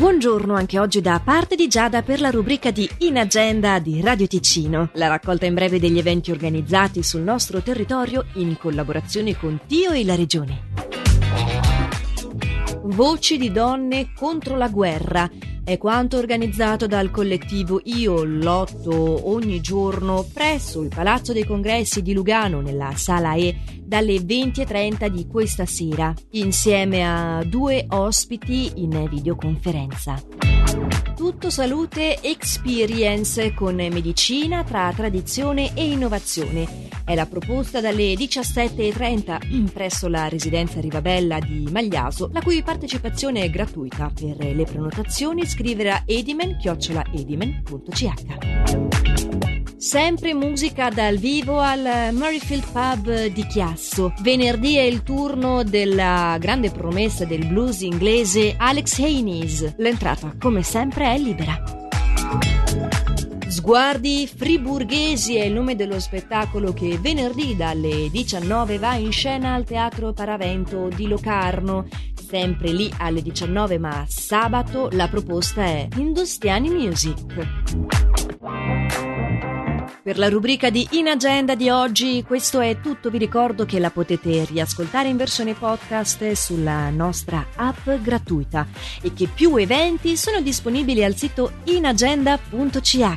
Buongiorno anche oggi da parte di Giada per la rubrica di In Agenda di Radio Ticino, la raccolta in breve degli eventi organizzati sul nostro territorio in collaborazione con Tio e la Regione. Voci di donne contro la guerra è quanto organizzato dal collettivo Io lotto ogni giorno presso il Palazzo dei Congressi di Lugano nella sala E dalle 20.30 di questa sera, insieme a due ospiti in videoconferenza. Tutto salute experience con medicina tra tradizione e innovazione. È la proposta dalle 17.30 presso la residenza Rivabella di Magliaso, la cui partecipazione è gratuita. Per le prenotazioni scrivere a edimen.edimen.ch. Sempre musica dal vivo al Murrayfield Pub di Chiasso. Venerdì è il turno della grande promessa del blues inglese Alex Haynes. L'entrata, come sempre, è libera. Sguardi friburghesi è il nome dello spettacolo che venerdì dalle 19 va in scena al Teatro Paravento di Locarno. Sempre lì alle 19, ma sabato la proposta è Hindustiani Music. Per la rubrica di In Agenda di oggi questo è tutto, vi ricordo che la potete riascoltare in versione podcast sulla nostra app gratuita e che più eventi sono disponibili al sito inagenda.ch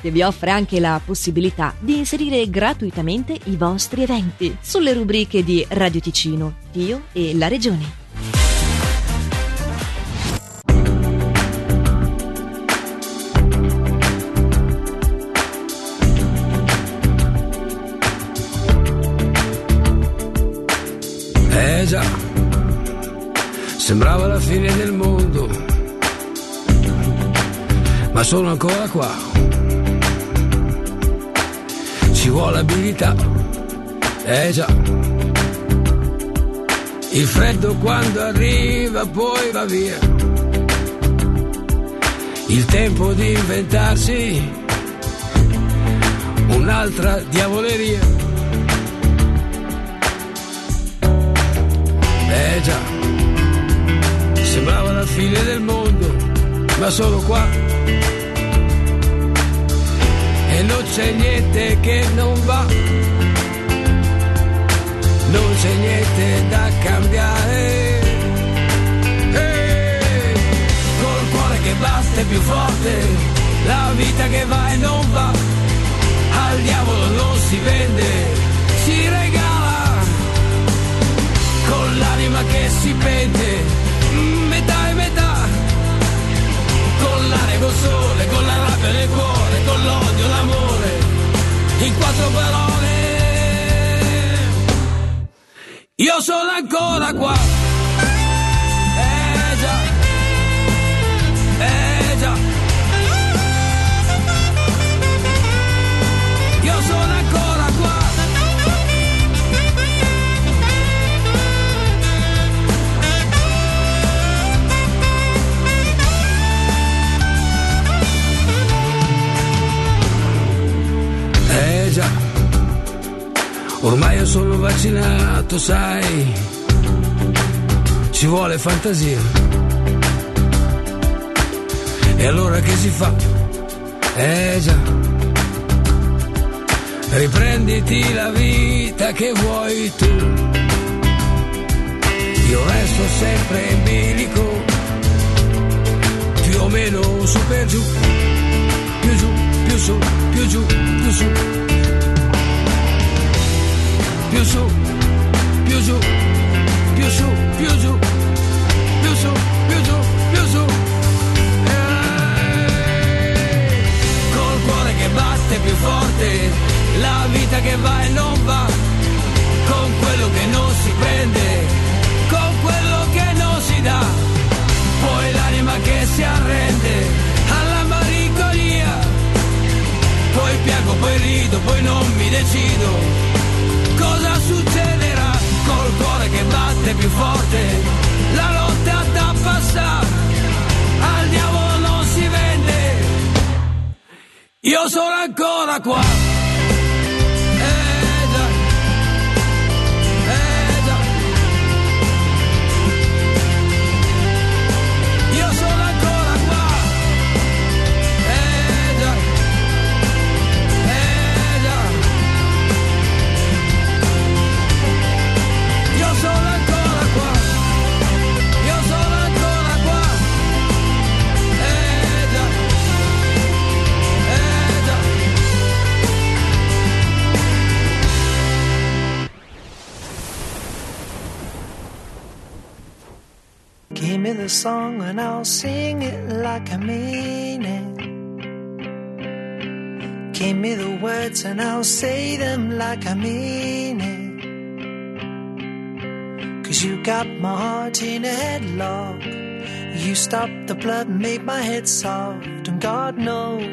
che vi offre anche la possibilità di inserire gratuitamente i vostri eventi sulle rubriche di Radio Ticino, Dio e la Regione. Sembrava la fine del mondo, ma sono ancora qua. Ci vuole abilità, eh già. Il freddo quando arriva poi va via. Il tempo di inventarsi un'altra diavoleria. Eh già, sembrava la fine del mondo, ma solo qua. E non c'è niente che non va, non c'è niente da cambiare. Hey! Col cuore che batte più forte, la vita che va e non va, al diavolo non si vende, si regala con l'anima che si pente, quattro parole. Io sono ancora qua. Sono vaccinato, sai, ci vuole fantasia. E allora che si fa? Eh già, riprenditi la vita che vuoi tu. Io resto sempre in bilico, più o meno su per giù, più giù, più su, più giù, più su più su, più su, più su, più su, più su, più su, più su. Col cuore che batte più forte, la vita che va e non va, con quello che non si prende, con quello che non si dà, poi l'anima che si arrende alla malinconia, poi piango, poi rido, poi non mi decido cosa succederà? Col cuore che batte più forte, la lotta da passare, al diavolo non si vende, io sono ancora qua. Give me the song and I'll sing it like I mean it. Give me the words and I'll say them like I mean it. Cause you got my heart in a headlock. You stopped the blood and made my head soft. And God knows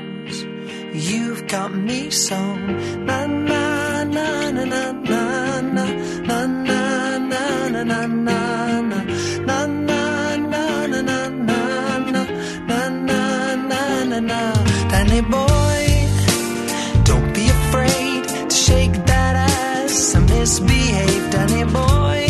you've got me so. Na na na na na na Boy, don't be afraid to shake that ass and misbehave, Danny boy.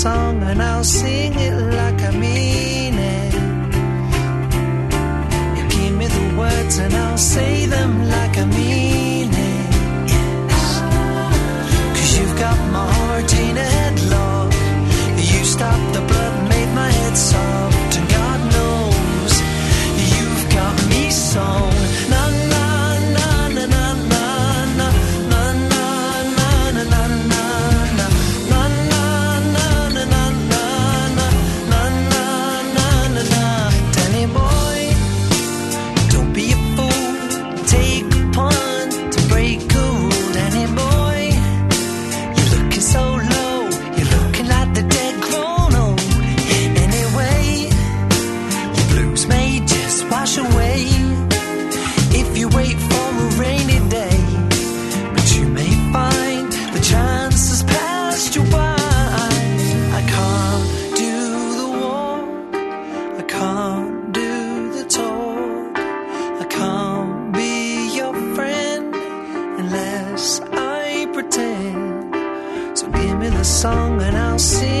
Song and I'll sing it like I mean it. You give me the words and I'll say them like I mean it. Cause you've got my heart in a